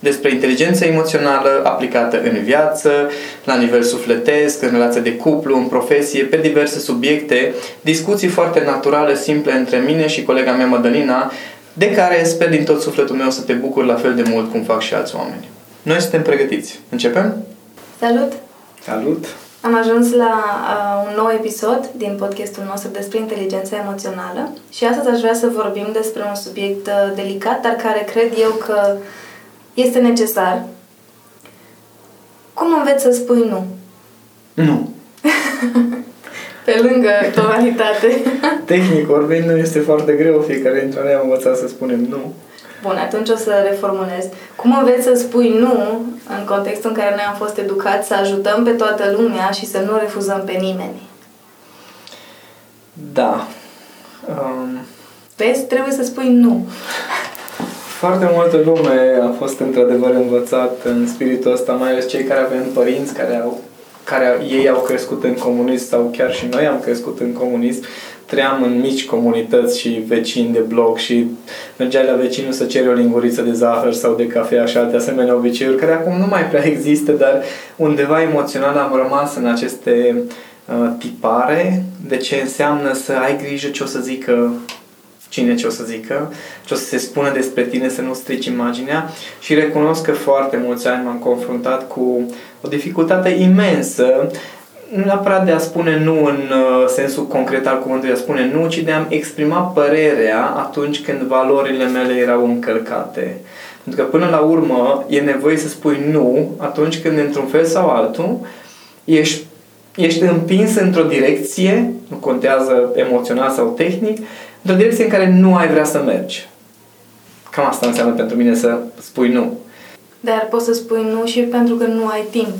despre inteligența emoțională aplicată în viață, la nivel sufletesc, în relație de cuplu, în profesie, pe diverse subiecte, discuții foarte naturale, simple între mine și colega mea Madalina, de care sper din tot sufletul meu să te bucur la fel de mult cum fac și alți oameni. Noi suntem pregătiți. Începem? Salut! Salut! Am ajuns la uh, un nou episod din podcastul nostru despre inteligența emoțională și astăzi aș vrea să vorbim despre un subiect uh, delicat, dar care cred eu că este necesar. Cum înveți să spui nu? Nu. Pe lângă tonalitate. Tehnic vorbind, nu este foarte greu. Fiecare dintre noi am învățat să spunem nu. Bun, atunci o să reformulez. Cum înveți să spui nu în contextul în care noi am fost educați să ajutăm pe toată lumea și să nu refuzăm pe nimeni? Da. Um... Vezi, trebuie să spui nu. Foarte multă lume a fost într-adevăr învățat în spiritul ăsta, mai ales cei care avem părinți care au care ei au crescut în comunism sau chiar și noi am crescut în comunism, trăiam în mici comunități și vecini de bloc și mergeai la vecinul să ceri o linguriță de zahăr sau de cafea și alte asemenea obiceiuri care acum nu mai prea există, dar undeva emoțional am rămas în aceste uh, tipare. De ce înseamnă să ai grijă ce o să zică cine ce o să zică, ce o să se spună despre tine, să nu strici imaginea și recunosc că foarte mulți ani m-am confruntat cu o dificultate imensă nu neapărat de a spune nu în uh, sensul concret al cuvântului, a spune nu, ci de a-mi exprima părerea atunci când valorile mele erau încălcate. Pentru că până la urmă e nevoie să spui nu atunci când într-un fel sau altul ești, ești împins într-o direcție, nu contează emoțional sau tehnic, într-o direcție în care nu ai vrea să mergi. Cam asta înseamnă pentru mine să spui nu. Dar poți să spui nu și pentru că nu ai timp.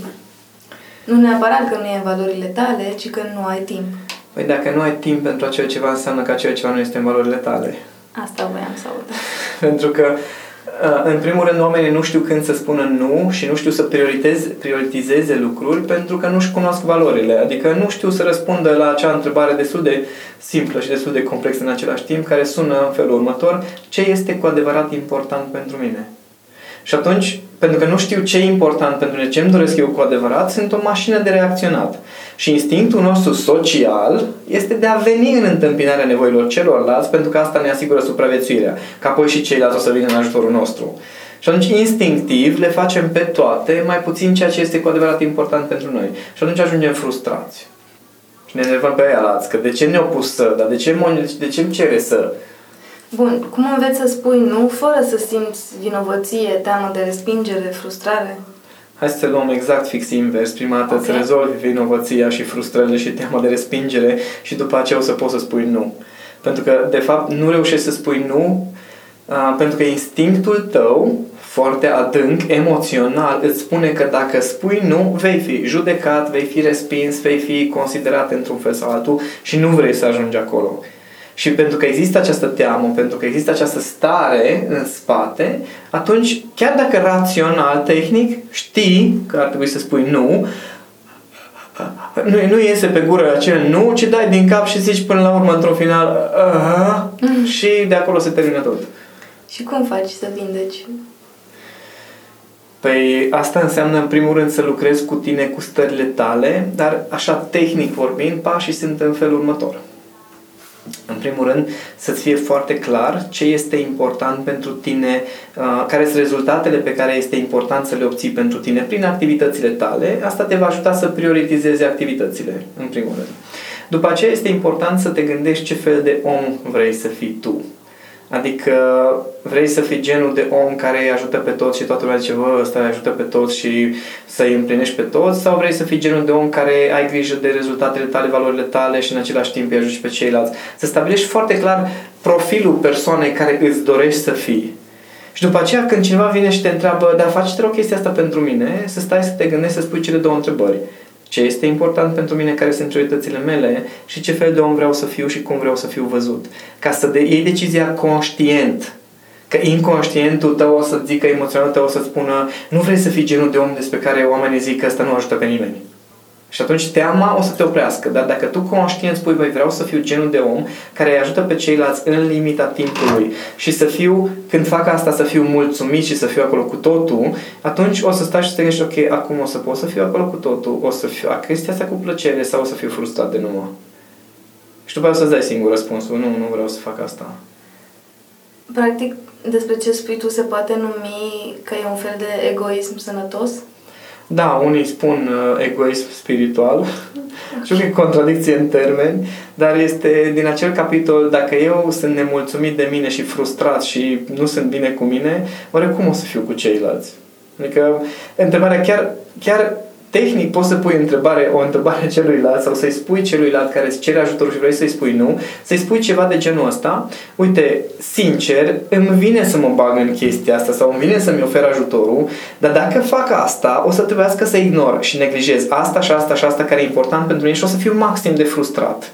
Nu neapărat că nu e în valorile tale, ci că nu ai timp. Păi dacă nu ai timp pentru acel ceva, înseamnă că acel ceva nu este în valorile tale. Asta voiam să aud. pentru că Uh, în primul rând, oamenii nu știu când să spună nu și nu știu să prioritizeze lucruri pentru că nu-și cunosc valorile. Adică nu știu să răspundă la acea întrebare destul de simplă și destul de complexă în același timp, care sună în felul următor. Ce este cu adevărat important pentru mine? Și atunci, pentru că nu știu ce e important pentru mine, ce îmi doresc eu cu adevărat, sunt o mașină de reacționat. Și instinctul nostru social este de a veni în întâmpinarea nevoilor celorlalți, pentru că asta ne asigură supraviețuirea. Că apoi și ceilalți o să vină în ajutorul nostru. Și atunci, instinctiv, le facem pe toate, mai puțin ceea ce este cu adevărat important pentru noi. Și atunci ajungem frustrați. Și ne enervăm pe aia că de ce ne-au pus să, dar de ce, de ce îmi cere să? Bun, cum înveți să spui nu fără să simți vinovăție, teamă de respingere, frustrare? Hai să luăm exact fix invers. Prima dată okay. îți rezolvi vinovăția și frustrările și teama de respingere și după aceea o să poți să spui nu. Pentru că, de fapt, nu reușești să spui nu uh, pentru că instinctul tău, foarte adânc, emoțional, îți spune că dacă spui nu, vei fi judecat, vei fi respins, vei fi considerat într-un fel sau altul și nu vrei să ajungi acolo. Și pentru că există această teamă, pentru că există această stare în spate, atunci, chiar dacă rațional, tehnic, știi că ar trebui să spui nu, nu, nu iese pe gură acel nu, ci dai din cap și zici până la urmă, într-un final, uh, și de acolo se termină tot. Și cum faci să vindeci? Păi asta înseamnă în primul rând să lucrezi cu tine, cu stările tale, dar așa tehnic vorbind, pașii sunt în felul următor. În primul rând, să-ți fie foarte clar ce este important pentru tine, uh, care sunt rezultatele pe care este important să le obții pentru tine prin activitățile tale. Asta te va ajuta să prioritizezi activitățile, în primul rând. După aceea este important să te gândești ce fel de om vrei să fii tu. Adică vrei să fii genul de om care îi ajută pe toți și toată lumea zice, bă, ăsta îi ajută pe toți și să îi împlinești pe toți sau vrei să fii genul de om care ai grijă de rezultatele tale, valorile tale și în același timp îi ajuți pe ceilalți. Să stabilești foarte clar profilul persoanei care îți dorești să fii. Și după aceea când cineva vine și te întreabă, dar faci te rog chestia asta pentru mine, să stai să te gândești să spui cele două întrebări ce este important pentru mine, care sunt prioritățile mele și ce fel de om vreau să fiu și cum vreau să fiu văzut. Ca să de- iei decizia conștient. Că inconștientul tău o să zică, emoționalul tău o să spună nu vrei să fii genul de om despre care oamenii zic că ăsta nu ajută pe nimeni. Și atunci teama o să te oprească. Dar dacă tu conștient spui, băi, vreau să fiu genul de om care îi ajută pe ceilalți în limita timpului și să fiu, când fac asta, să fiu mulțumit și să fiu acolo cu totul, atunci o să stai și să te gândești, ok, acum o să pot să fiu acolo cu totul, o să fiu a chestia asta cu plăcere sau o să fiu frustrat de numai. Și după aceea o să-ți dai singur răspunsul, nu, nu vreau să fac asta. Practic, despre ce spui tu se poate numi că e un fel de egoism sănătos? Da, unii spun uh, egoism spiritual. Știu că e contradicție în termeni, dar este din acel capitol, dacă eu sunt nemulțumit de mine și frustrat și nu sunt bine cu mine, oare cum o să fiu cu ceilalți? Adică, întrebarea chiar, chiar tehnic poți să pui întrebare, o întrebare celuilalt sau să-i spui celuilalt care îți cere ajutorul și vrei să-i spui nu, să-i spui ceva de genul ăsta, uite, sincer, îmi vine să mă bag în chestia asta sau îmi vine să-mi ofer ajutorul, dar dacă fac asta, o să trebuiască să ignor și neglijez asta și asta și asta care e important pentru mine și o să fiu maxim de frustrat.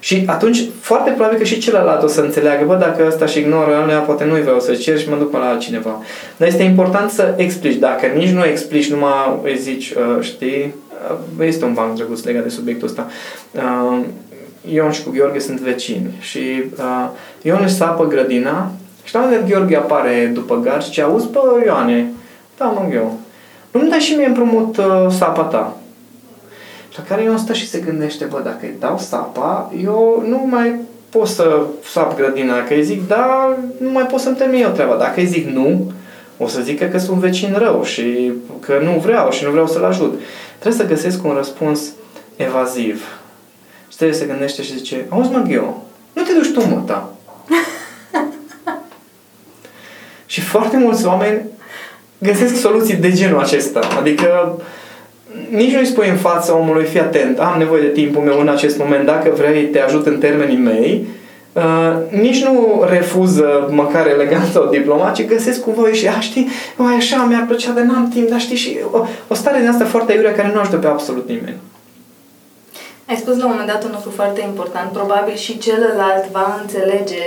Și atunci, foarte probabil că și celălalt o să înțeleagă, bă, dacă ăsta și ignoră, alea, poate nu-i vreau să cer și mă duc la altcineva. Dar este important să explici. Dacă nici nu explici, numai îi zici, uh, știi, uh, este un banc drăguț legat de subiectul ăsta. Uh, Ion și cu Gheorghe sunt vecini și uh, Ion își sapă grădina și la un moment dat Gheorghe apare după gard și zice, auzi, bă, Ioane, da, mă, eu, nu-mi dai și mie împrumut uh, sapa ta. Și la care Ion stă și se gândește, bă, dacă îi dau sapa, eu nu mai pot să sap grădina. Că îi zic da, nu mai pot să-mi termin eu treaba. Dacă îi zic nu, o să zică că sunt vecin rău și că nu vreau și nu vreau să-l ajut. Trebuie să găsesc un răspuns evaziv. Și trebuie să gândește și zice, auzi mă, Ghio, nu te duci tu, mă, ta. și foarte mulți oameni găsesc soluții de genul acesta. Adică nici nu-i spui în fața omului, fii atent, am nevoie de timpul meu în acest moment, dacă vrei te ajut în termenii mei, Uh, nici nu refuză măcar elegant sau diplomat, ci găsesc cu voi și, a, știi, o, așa, mi-ar plăcea, dar n-am timp, dar știi, și o, o stare din asta foarte iurea care nu ajută pe absolut nimeni. Ai spus la un moment dat un lucru foarte important. Probabil și celălalt va înțelege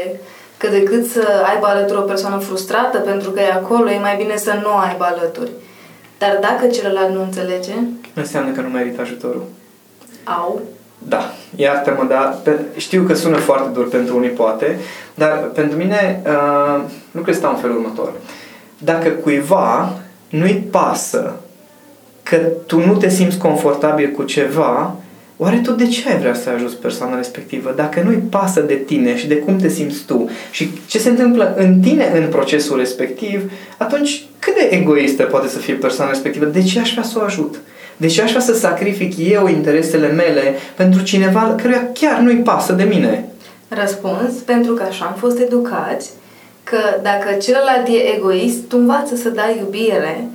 că decât să aibă alături o persoană frustrată pentru că e acolo, e mai bine să nu aibă alături. Dar dacă celălalt nu înțelege, Înseamnă că nu merită ajutorul. au, Da, iartă-mă, dar pe, știu că sună foarte dur pentru unii poate, dar pentru mine uh, lucrurile stau în felul următor. Dacă cuiva nu-i pasă că tu nu te simți confortabil cu ceva, oare tu de ce ai vrea să ajuți persoana respectivă? Dacă nu-i pasă de tine și de cum te simți tu și ce se întâmplă în tine în procesul respectiv, atunci cât de egoistă poate să fie persoana respectivă? De ce aș vrea să o ajut? De ce aș vrea să sacrific eu interesele mele pentru cineva căruia chiar nu-i pasă de mine? răspuns, pentru că așa am fost educați, că dacă celălalt e egoist, tu învață să dai iubire,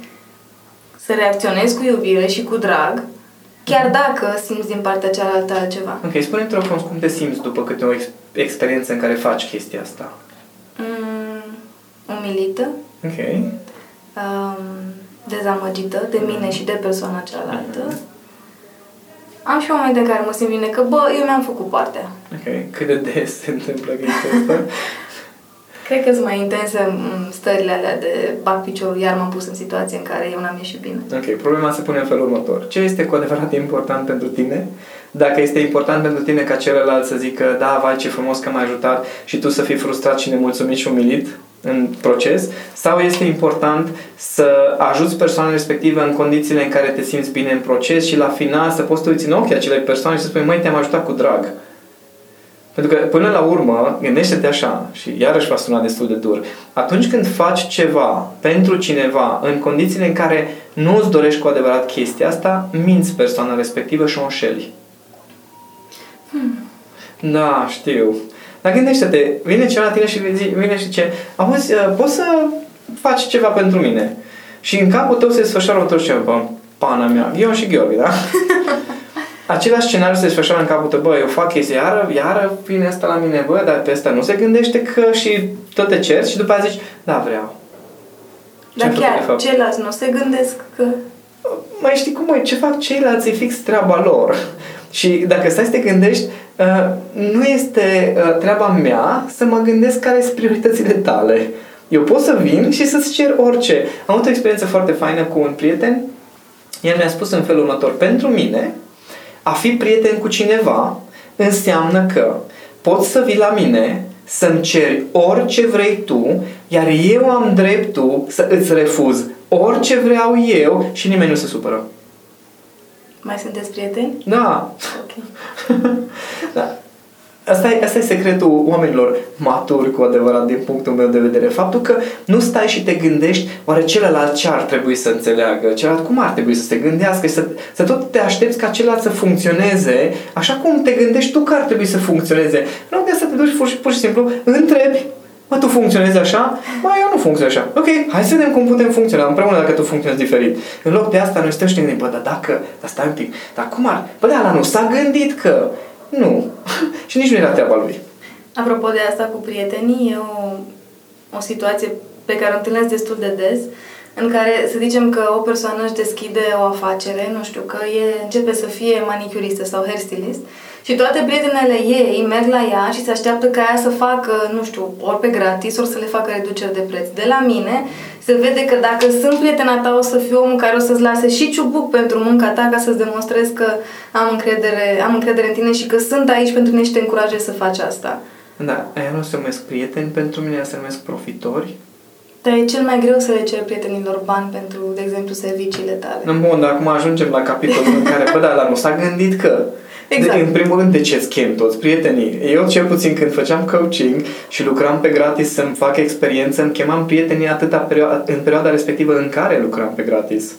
să reacționezi cu iubire și cu drag, chiar dacă simți din partea cealaltă altceva. Ok, spune-mi, te rog frumos, cum te simți după câte o ex- experiență în care faci chestia asta? Mm, umilită, Ok. um, dezamăgită de mine și de persoana cealaltă. Am și momente în care mă simt bine că, bă, eu mi-am făcut partea. Ok. Cât de des se întâmplă chestia asta? Cred că sunt mai intense mm, stările alea de bag piciorul, iar m-am pus în situație în care eu n-am ieșit bine. Ok, problema se pune în felul următor. Ce este cu adevărat important pentru tine? Dacă este important pentru tine ca celălalt să zică, da, vai, ce frumos că m-ai ajutat și tu să fii frustrat și nemulțumit și umilit în proces, sau este important să ajuți persoana respectivă în condițiile în care te simți bine în proces și la final să poți să te uiți în ochii acelei persoane și să spui, măi, te-am ajutat cu drag. Pentru că, până la urmă, gândește-te așa, și iarăși va suna destul de dur, atunci când faci ceva pentru cineva, în condițiile în care nu îți dorești cu adevărat chestia asta, minți persoana respectivă și o înșeli. Da, știu. Dar gândește-te, vine cineva la tine și vine și zice, auzi, uh, poți să faci ceva pentru mine? Și în capul tău se desfășoară tot ceva, pana mea, eu și Gheorghe, da? Același scenariu se desfășoară în capul tău, bă, eu fac chestia, iară, iară vine asta la mine, bă, dar pe asta nu se gândește că și tot te cerți și după aceea zici, da, vreau. Dar chiar, ceilalți nu se gândesc că... Mai știi cum, mai ce fac ceilalți, e fix treaba lor. Și dacă stai să te gândești, uh, nu este uh, treaba mea să mă gândesc care sunt prioritățile tale. Eu pot să vin și să-ți cer orice. Am avut o experiență foarte faină cu un prieten. El mi-a spus în felul următor. Pentru mine, a fi prieten cu cineva înseamnă că poți să vii la mine să-mi ceri orice vrei tu, iar eu am dreptul să îți refuz orice vreau eu și nimeni nu se supără. Mai sunteți prieteni? Da. Ok. da. Asta e, asta e secretul oamenilor maturi cu adevărat din punctul meu de vedere. Faptul că nu stai și te gândești oare celălalt ce ar trebui să înțeleagă, celălalt cum ar trebui să se gândească și să, să tot te aștepți ca celălalt să funcționeze așa cum te gândești tu că ar trebui să funcționeze. Nu de să te duci pur și, pur și simplu, întrebi Mă, tu funcționezi așa? Mă, eu nu funcționez așa. Ok, hai să vedem cum putem funcționa împreună dacă tu funcționezi diferit. În loc de asta, noi stăm și ne gândim, bă, dar dacă, dar stai un pic, dar cum ar? Bă, da, nu s-a gândit că, nu. și nici nu era treaba lui. Apropo de asta cu prietenii, e o, o situație pe care o întâlnesc destul de des, în care să zicem că o persoană își deschide o afacere, nu știu, că e, începe să fie manicuristă sau hairstylist și toate prietenele ei merg la ea și se așteaptă ca ea să facă, nu știu, ori pe gratis, ori să le facă reduceri de preț. De la mine se vede că dacă sunt prietena ta, o să fiu omul care o să-ți lase și ciubuc pentru munca ta ca să-ți demonstrez că am încredere, am încredere în tine și că sunt aici pentru tine și te încurajez să faci asta. Da, aia nu se numesc prieteni, pentru mine se numesc profitori. Dar e cel mai greu să le ceri prietenilor bani pentru, de exemplu, serviciile tale. Bun, dar acum ajungem la capitolul în care, bă, da, dar nu s-a gândit că Exact. De, în primul rând, de ce chem toți prietenii? Eu, cel puțin, când făceam coaching și lucram pe gratis să-mi fac experiență, îmi chemam prietenii atâta perio- în perioada respectivă în care lucram pe gratis.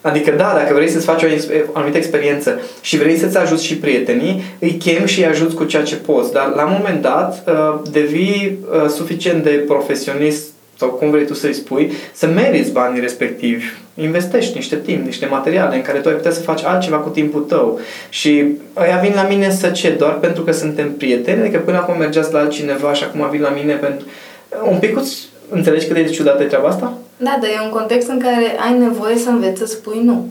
Adică, da, dacă vrei să-ți faci o anumită experiență și vrei să-ți ajuți și prietenii, îi chem și îi ajuți cu ceea ce poți. Dar, la un moment dat, uh, devii uh, suficient de profesionist sau cum vrei tu să-i spui, să meriți banii respectivi. Investești niște timp, niște materiale în care tu ai putea să faci altceva cu timpul tău. Și ăia vin la mine să ce? Doar pentru că suntem prieteni? Adică până acum mergeați la altcineva și acum vin la mine pentru... Un pic înțelegi cât de ciudată e treaba asta? Da, dar e un context în care ai nevoie să înveți să spui nu.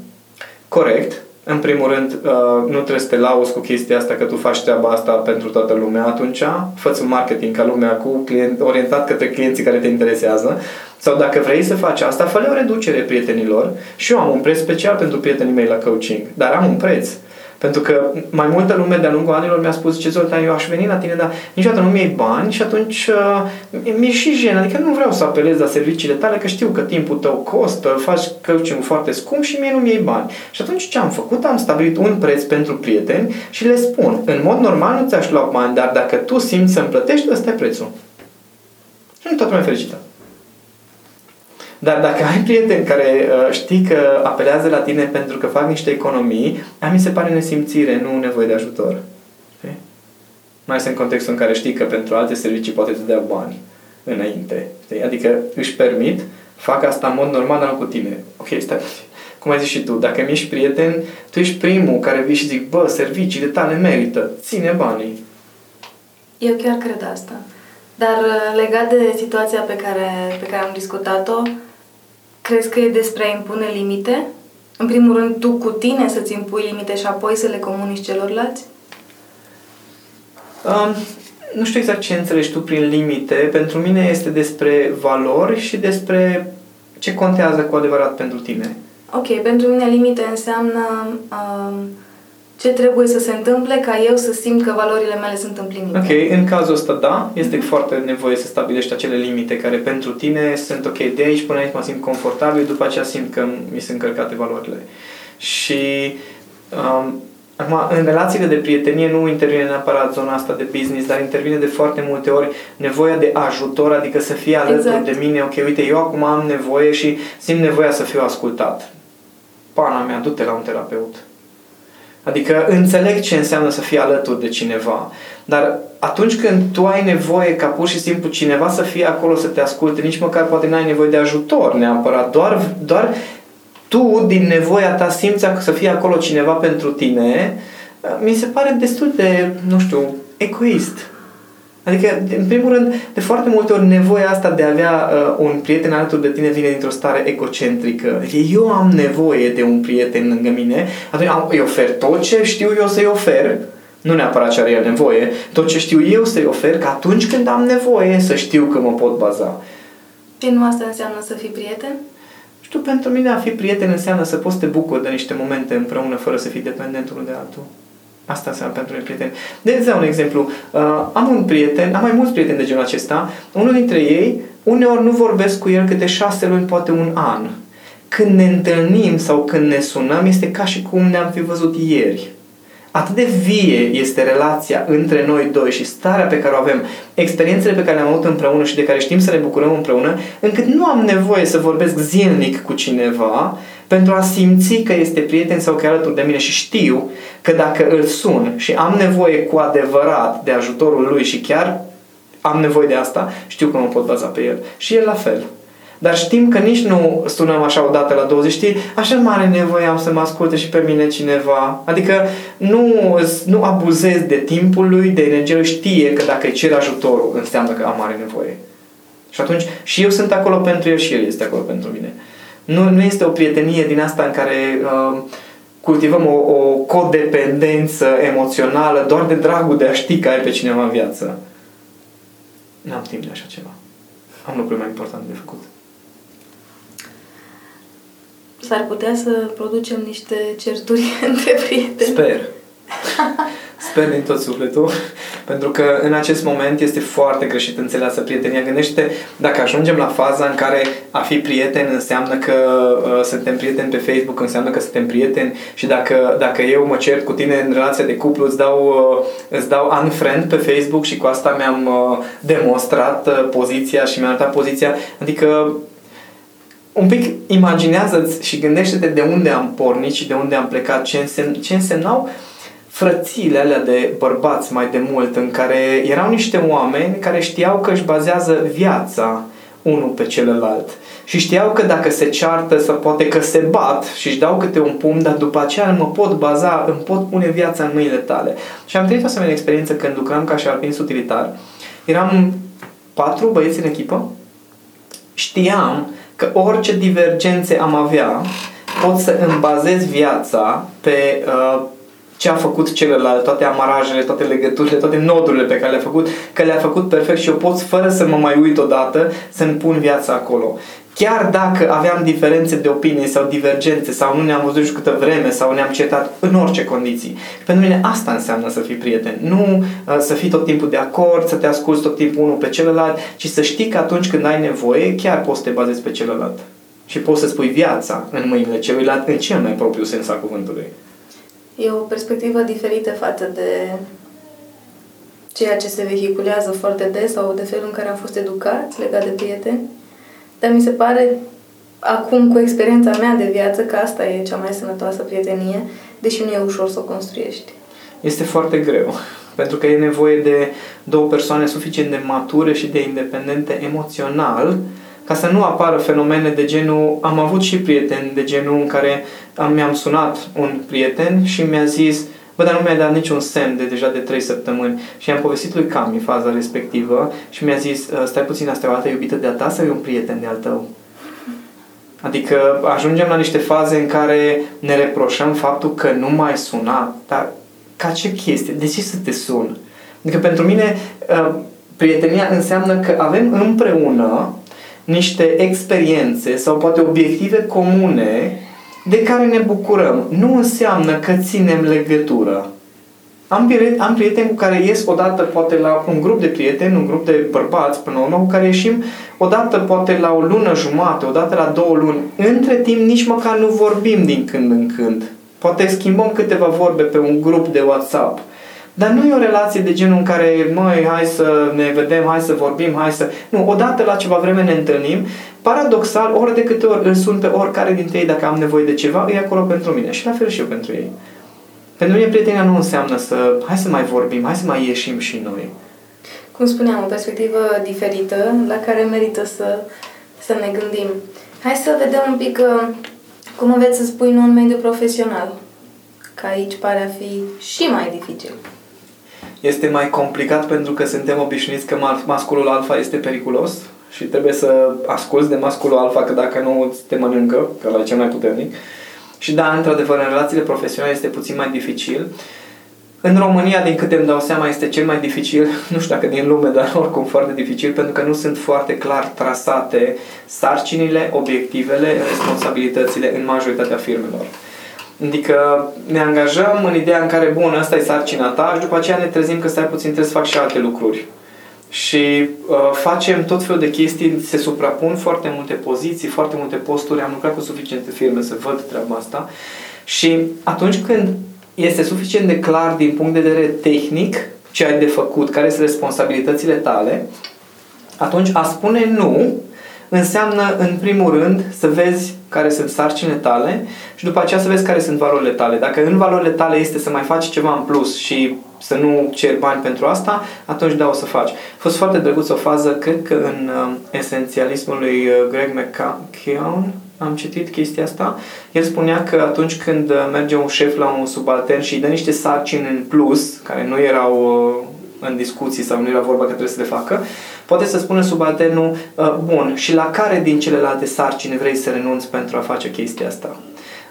Corect. În primul rând, uh, nu trebuie să te lauzi cu chestia asta că tu faci treaba asta pentru toată lumea atunci. fă un marketing ca lumea cu client, orientat către clienții care te interesează. Sau dacă vrei să faci asta, fă o reducere prietenilor. Și eu am un preț special pentru prietenii mei la coaching, dar am un preț. Pentru că mai multă lume de-a lungul anilor mi-a spus, ce Zoltan, eu aș veni la tine, dar niciodată nu mi-ai bani și atunci uh, mi-e și jenă. Adică nu vreau să apelez la serviciile tale, că știu că timpul tău costă, faci coaching foarte scump și mie nu mi-ai bani. Și atunci ce am făcut? Am stabilit un preț pentru prieteni și le spun, în mod normal nu ți-aș lua bani, dar dacă tu simți să-mi plătești, ăsta e prețul. Și nu toată lumea fericită. Dar dacă ai prieteni care uh, știi că apelează la tine pentru că fac niște economii, a mi se pare nesimțire, nu nevoie de ajutor. Okay? Mai este în contextul în care știi că pentru alte servicii poate să dea bani înainte. Știi? Adică își permit, fac asta în mod normal, dar nu cu tine. Ok, stai cum ai zis și tu, dacă mi ești prieten, tu ești primul care vii și zic, bă, serviciile tale merită, ține banii. Eu chiar cred asta. Dar uh, legat de situația pe care, pe care am discutat-o, Crezi că e despre a impune limite? În primul rând, tu cu tine să-ți impui limite și apoi să le comunici celorlalți? Um, nu știu exact ce înțelegi tu prin limite. Pentru mine este despre valori și despre ce contează cu adevărat pentru tine. Ok, pentru mine limite înseamnă um, ce trebuie să se întâmple ca eu să simt că valorile mele sunt împlinite. Ok, în cazul ăsta da, este mm-hmm. foarte nevoie să stabilești acele limite care pentru tine sunt ok, de aici până aici mă simt confortabil, după aceea simt că mi sunt încărcate valorile. Și um, Acum, în relațiile de prietenie nu intervine neapărat zona asta de business, dar intervine de foarte multe ori nevoia de ajutor, adică să fie alături exact. de mine. Ok, uite, eu acum am nevoie și simt nevoia să fiu ascultat. Pana mea, du-te la un terapeut Adică înțeleg ce înseamnă să fii alături de cineva. Dar atunci când tu ai nevoie ca pur și simplu cineva să fie acolo să te asculte, nici măcar poate n-ai nevoie de ajutor neapărat, doar, doar tu din nevoia ta simți să fie acolo cineva pentru tine, mi se pare destul de, nu știu, egoist. Adică, în primul rând, de foarte multe ori nevoia asta de a avea uh, un prieten alături de tine vine dintr-o stare egocentrică. Adică eu am nevoie de un prieten lângă mine, atunci am, îi ofer tot ce știu eu să-i ofer, nu neapărat ce are el nevoie, tot ce știu eu să-i ofer, că atunci când am nevoie să știu că mă pot baza. Și nu asta înseamnă să fii prieten? Știu, pentru mine a fi prieten înseamnă să poți să te bucuri de niște momente împreună fără să fii dependent unul de altul. Asta înseamnă pentru mine prieten. De exemplu, un exemplu. Uh, am un prieten, am mai mulți prieteni de genul acesta. Unul dintre ei, uneori nu vorbesc cu el câte șase luni, poate un an. Când ne întâlnim sau când ne sunăm, este ca și cum ne-am fi văzut ieri atât de vie este relația între noi doi și starea pe care o avem, experiențele pe care le-am avut împreună și de care știm să ne bucurăm împreună, încât nu am nevoie să vorbesc zilnic cu cineva pentru a simți că este prieten sau că e alături de mine și știu că dacă îl sun și am nevoie cu adevărat de ajutorul lui și chiar am nevoie de asta, știu că mă pot baza pe el. Și el la fel. Dar știm că nici nu sunăm așa odată la 20, știi, așa mare nevoie am să mă asculte și pe mine cineva. Adică nu, nu abuzez de timpul lui, de energie lui, știe că dacă îi cer ajutorul, înseamnă că am mare nevoie. Și atunci și eu sunt acolo pentru el și el este acolo pentru mine. Nu, nu este o prietenie din asta în care uh, cultivăm o, o codependență emoțională doar de dragul de a ști că ai pe cineva în viață. N-am timp de așa ceva. Am lucruri mai importante de făcut. S-ar putea să producem niște certuri între prieteni. Sper. Sper din tot sufletul, pentru că în acest moment este foarte greșit înțeleasă prietenia. Gândește dacă ajungem la faza în care a fi prieten înseamnă că uh, suntem prieteni pe Facebook, înseamnă că suntem prieteni și dacă, dacă eu mă cer cu tine în relația de cuplu, îți dau, uh, îți dau unfriend pe Facebook și cu asta mi-am uh, demonstrat uh, poziția și mi-am arătat poziția. Adică un pic imaginează-ți și gândește-te de unde am pornit și de unde am plecat, ce, însemn, ce însemnau frățiile alea de bărbați mai de mult, în care erau niște oameni care știau că își bazează viața unul pe celălalt. Și știau că dacă se ceartă sau poate că se bat și își dau câte un pumn, dar după aceea mă pot baza, îmi pot pune viața în mâinile tale. Și am trăit o asemenea experiență când lucram ca și alpinist utilitar. Eram patru băieți în echipă. Știam că orice divergențe am avea, pot să îmi bazez viața pe uh, ce a făcut celălalt, toate amarajele, toate legăturile, toate nodurile pe care le-a făcut, că le-a făcut perfect și eu pot, fără să mă mai uit odată, să-mi pun viața acolo. Chiar dacă aveam diferențe de opinie sau divergențe sau nu ne-am văzut câtă vreme sau ne-am certat în orice condiții. Pentru mine asta înseamnă să fii prieten. Nu uh, să fii tot timpul de acord, să te asculți tot timpul unul pe celălalt, ci să știi că atunci când ai nevoie, chiar poți să te bazezi pe celălalt. Și poți să-ți pui viața în mâinile celuilalt în cel mai propriu sens al cuvântului. E o perspectivă diferită față de ceea ce se vehiculează foarte des sau de felul în care am fost educați legat de prieteni. Dar mi se pare acum cu experiența mea de viață că asta e cea mai sănătoasă prietenie, deși nu e ușor să o construiești. Este foarte greu, pentru că e nevoie de două persoane suficient de mature și de independente emoțional ca să nu apară fenomene de genul, am avut și prieteni de genul în care am, mi-am sunat un prieten și mi-a zis, bă, dar nu mi-a dat niciun semn de deja de 3 săptămâni și am povestit lui Cami faza respectivă și mi-a zis, ă, stai puțin, asta e o altă iubită de-a ta sau e un prieten de-al tău? Adică ajungem la niște faze în care ne reproșăm faptul că nu mai suna, dar ca ce chestie? De ce să te sun? Adică pentru mine ă, prietenia înseamnă că avem împreună niște experiențe sau poate obiective comune de care ne bucurăm. Nu înseamnă că ținem legătură. Am, prieteni, am prieteni cu care ies odată poate la un grup de prieteni, un grup de bărbați până la urmă, cu care ieșim odată poate la o lună jumate, odată la două luni. Între timp nici măcar nu vorbim din când în când. Poate schimbăm câteva vorbe pe un grup de WhatsApp. Dar nu e o relație de genul în care, măi, hai să ne vedem, hai să vorbim, hai să... Nu, odată la ceva vreme ne întâlnim. Paradoxal, ori de câte ori îl sun pe oricare dintre ei dacă am nevoie de ceva, e acolo pentru mine. Și la fel și eu pentru ei. Pentru mine prietenia nu înseamnă să hai să mai vorbim, hai să mai ieșim și noi. Cum spuneam, o perspectivă diferită la care merită să, să ne gândim. Hai să vedem un pic uh, cum înveți să spui nu în mediul profesional. Că aici pare a fi și mai dificil. Este mai complicat pentru că suntem obișnuiți că masculul alfa este periculos și trebuie să asculți de masculul alfa că dacă nu te mănâncă, că la e cel mai puternic. Și da, într-adevăr, în relațiile profesionale este puțin mai dificil. În România, din câte îmi dau seama, este cel mai dificil, nu știu dacă din lume, dar oricum foarte dificil, pentru că nu sunt foarte clar trasate sarcinile, obiectivele, responsabilitățile în majoritatea firmelor. Adică ne angajăm în ideea în care, bun, asta e sarcina ta și după aceea ne trezim că stai puțin, trebuie să fac și alte lucruri. Și uh, facem tot felul de chestii, se suprapun foarte multe poziții, foarte multe posturi, am lucrat cu suficiente firme să văd treaba asta. Și atunci când este suficient de clar din punct de vedere tehnic ce ai de făcut, care sunt responsabilitățile tale, atunci a spune nu înseamnă, în primul rând, să vezi care sunt sarcinile tale și după aceea să vezi care sunt valorile tale. Dacă în valorile tale este să mai faci ceva în plus și să nu ceri bani pentru asta, atunci da, o să faci. A fost foarte drăguț o fază, cred că în uh, esențialismul lui uh, Greg McKeown, am citit chestia asta. El spunea că atunci când uh, merge un șef la un subaltern și îi dă niște sarcini în plus, care nu erau uh, în discuții sau nu era vorba că trebuie să le facă, poate să spună subalternul, uh, bun, și la care din celelalte sarcini vrei să renunți pentru a face chestia asta?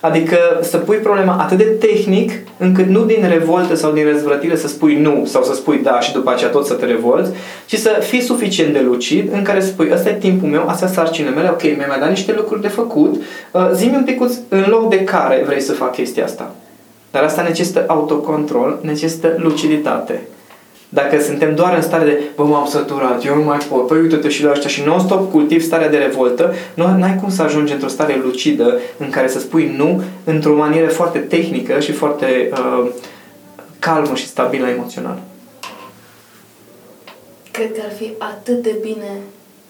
Adică să pui problema atât de tehnic încât nu din revoltă sau din răzvrătire să spui nu sau să spui da și după aceea tot să te revolți, ci să fii suficient de lucid în care să spui ăsta e timpul meu, astea sunt sarcinile mele, ok, mi-ai mai dat niște lucruri de făcut, uh, zi-mi un pic în loc de care vrei să fac chestia asta. Dar asta necesită autocontrol, necesită luciditate. Dacă suntem doar în stare de, bă, m-am săturat, eu nu mai pot, păi uite-te și la ăștia și non-stop cultiv starea de revoltă, nu ai cum să ajungi într-o stare lucidă în care să spui nu într-o manieră foarte tehnică și foarte uh, calmă și stabilă emoțional. Cred că ar fi atât de bine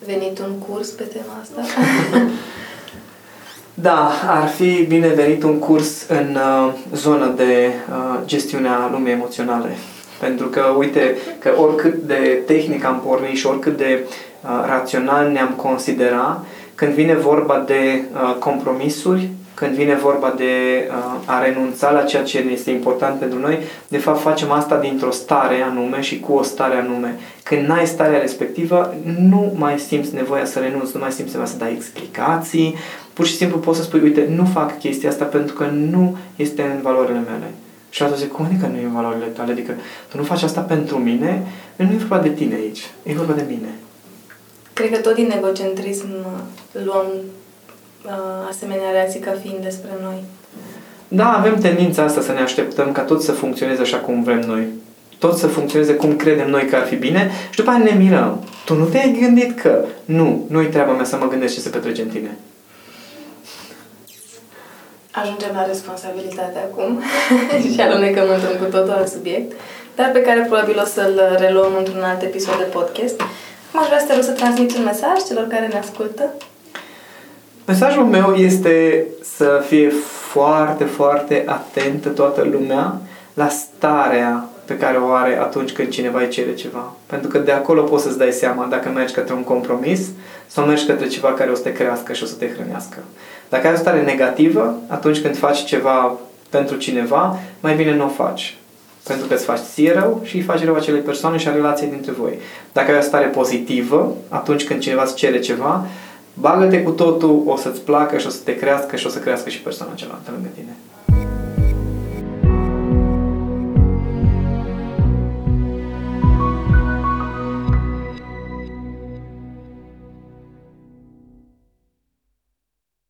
venit un curs pe tema asta. Da, ar fi bine venit un curs în uh, zona de uh, gestiunea lumii emoționale. Pentru că, uite, că oricât de tehnic am pornit și oricât de uh, rațional ne-am considera, când vine vorba de uh, compromisuri, când vine vorba de uh, a renunța la ceea ce este important pentru noi, de fapt facem asta dintr-o stare anume și cu o stare anume. Când n-ai starea respectivă, nu mai simți nevoia să renunți, nu mai simți nevoia să dai explicații, pur și simplu poți să spui, uite, nu fac chestia asta pentru că nu este în valorile mele. Și atunci zic, cum adică nu e în valorile tale? Adică tu nu faci asta pentru mine, nu e vorba de tine aici, e vorba de mine. Cred că tot din egocentrism uh, luăm uh, asemenea reacții ca fiind despre noi. Da, avem tendința asta să ne așteptăm ca tot să funcționeze așa cum vrem noi. Tot să funcționeze cum credem noi că ar fi bine și după aceea ne mirăm. Tu nu te-ai gândit că nu, nu-i treaba mea să mă gândesc ce se petrece în tine. Ajungem la responsabilitate acum și alunecăm într-un cu totul alt subiect, dar pe care probabil o să-l reluăm într-un alt episod de podcast. Acum aș vrea să te rog să transmiți un mesaj celor care ne ascultă. Mesajul meu este să fie foarte, foarte atentă toată lumea la starea pe care o are atunci când cineva îi cere ceva. Pentru că de acolo poți să-ți dai seama dacă mergi către un compromis sau mergi către ceva care o să te crească și o să te hrănească. Dacă ai o stare negativă, atunci când faci ceva pentru cineva, mai bine nu o faci. Pentru că îți faci ție rău și îi faci rău acelei persoane și a relației dintre voi. Dacă ai o stare pozitivă, atunci când cineva îți cere ceva, bagă-te cu totul, o să-ți placă și o să te crească și o să crească și persoana cealaltă lângă tine.